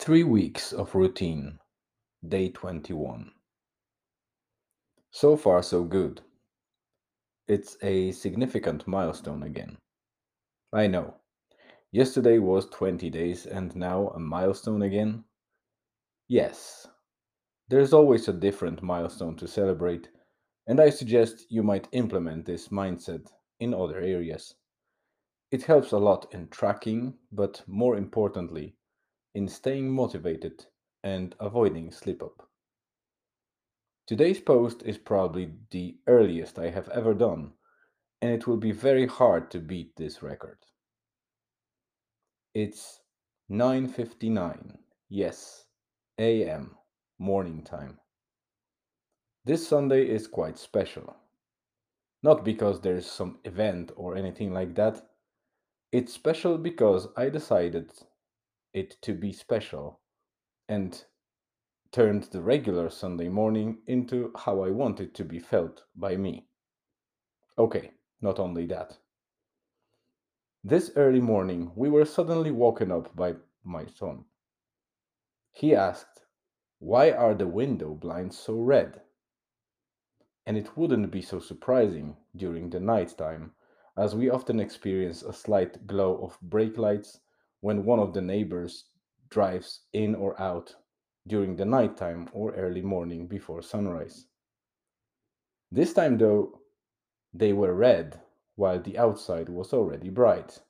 Three weeks of routine, day 21. So far, so good. It's a significant milestone again. I know. Yesterday was 20 days and now a milestone again? Yes. There's always a different milestone to celebrate, and I suggest you might implement this mindset in other areas. It helps a lot in tracking, but more importantly, in staying motivated and avoiding slip up. Today's post is probably the earliest I have ever done, and it will be very hard to beat this record. It's 9:59. Yes, a.m. morning time. This Sunday is quite special. Not because there's some event or anything like that. It's special because I decided it to be special and turned the regular Sunday morning into how I wanted to be felt by me. Okay, not only that. This early morning, we were suddenly woken up by my son. He asked, Why are the window blinds so red? And it wouldn't be so surprising during the night time, as we often experience a slight glow of brake lights when one of the neighbors drives in or out during the nighttime or early morning before sunrise. This time, though, they were red while the outside was already bright,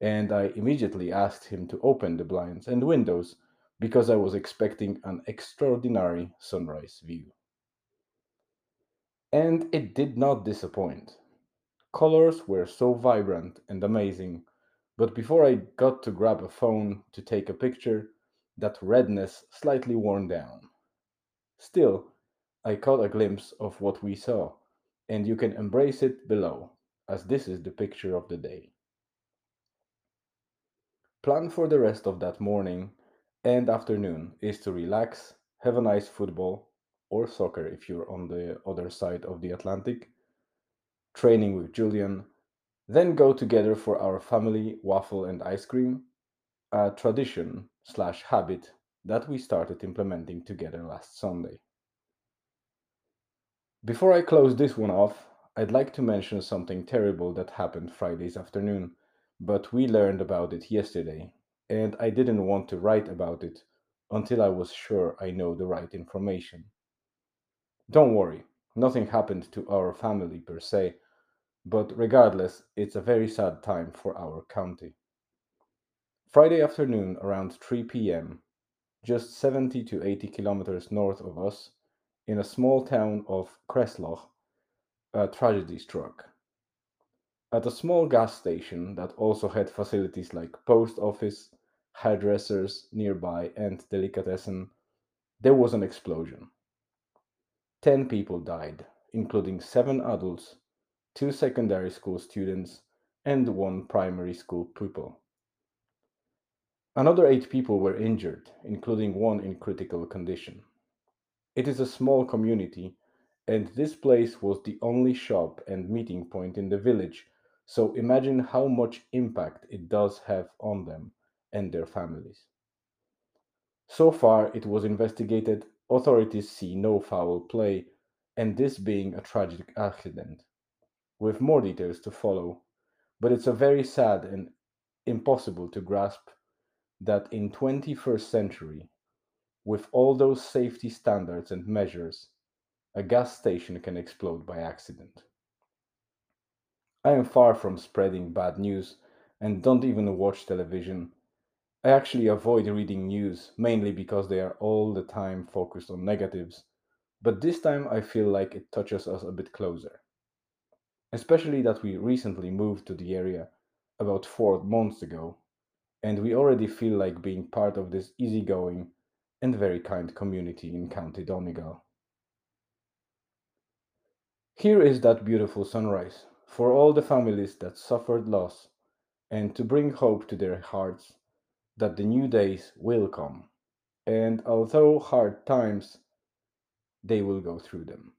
and I immediately asked him to open the blinds and windows because I was expecting an extraordinary sunrise view. And it did not disappoint. Colors were so vibrant and amazing but before I got to grab a phone to take a picture, that redness slightly worn down. Still, I caught a glimpse of what we saw, and you can embrace it below, as this is the picture of the day. Plan for the rest of that morning and afternoon is to relax, have a nice football or soccer if you're on the other side of the Atlantic, training with Julian, then go together for our family waffle and ice cream, a tradition slash habit that we started implementing together last Sunday. Before I close this one off, I'd like to mention something terrible that happened Friday's afternoon, but we learned about it yesterday, and I didn't want to write about it until I was sure I know the right information. Don't worry, nothing happened to our family per se, but regardless, it's a very sad time for our county. Friday afternoon around 3 p.m., just 70 to 80 kilometers north of us, in a small town of Creeslough, a tragedy struck. At a small gas station that also had facilities like post office, hairdressers nearby, and delicatessen, there was an explosion. Ten people died, including seven adults two secondary school students, and one primary school pupil. Another eight people were injured, including one in critical condition. It is a small community, and this place was the only shop and meeting point in the village, so imagine how much impact it does have on them and their families. So far, it was investigated, authorities see no foul play, and this being a tragic accident with more details to follow. But it's a very sad and impossible to grasp that in 21st century, with all those safety standards and measures, a gas station can explode by accident. I am far from spreading bad news and don't even watch television. I actually avoid reading news mainly because they are all the time focused on negatives, but this time I feel like it touches us a bit closer especially that we recently moved to the area about four months ago, and we already feel like being part of this easygoing and very kind community in County Donegal. Here is that beautiful sunrise for all the families that suffered loss and to bring hope to their hearts that the new days will come. And although hard times, they will go through them.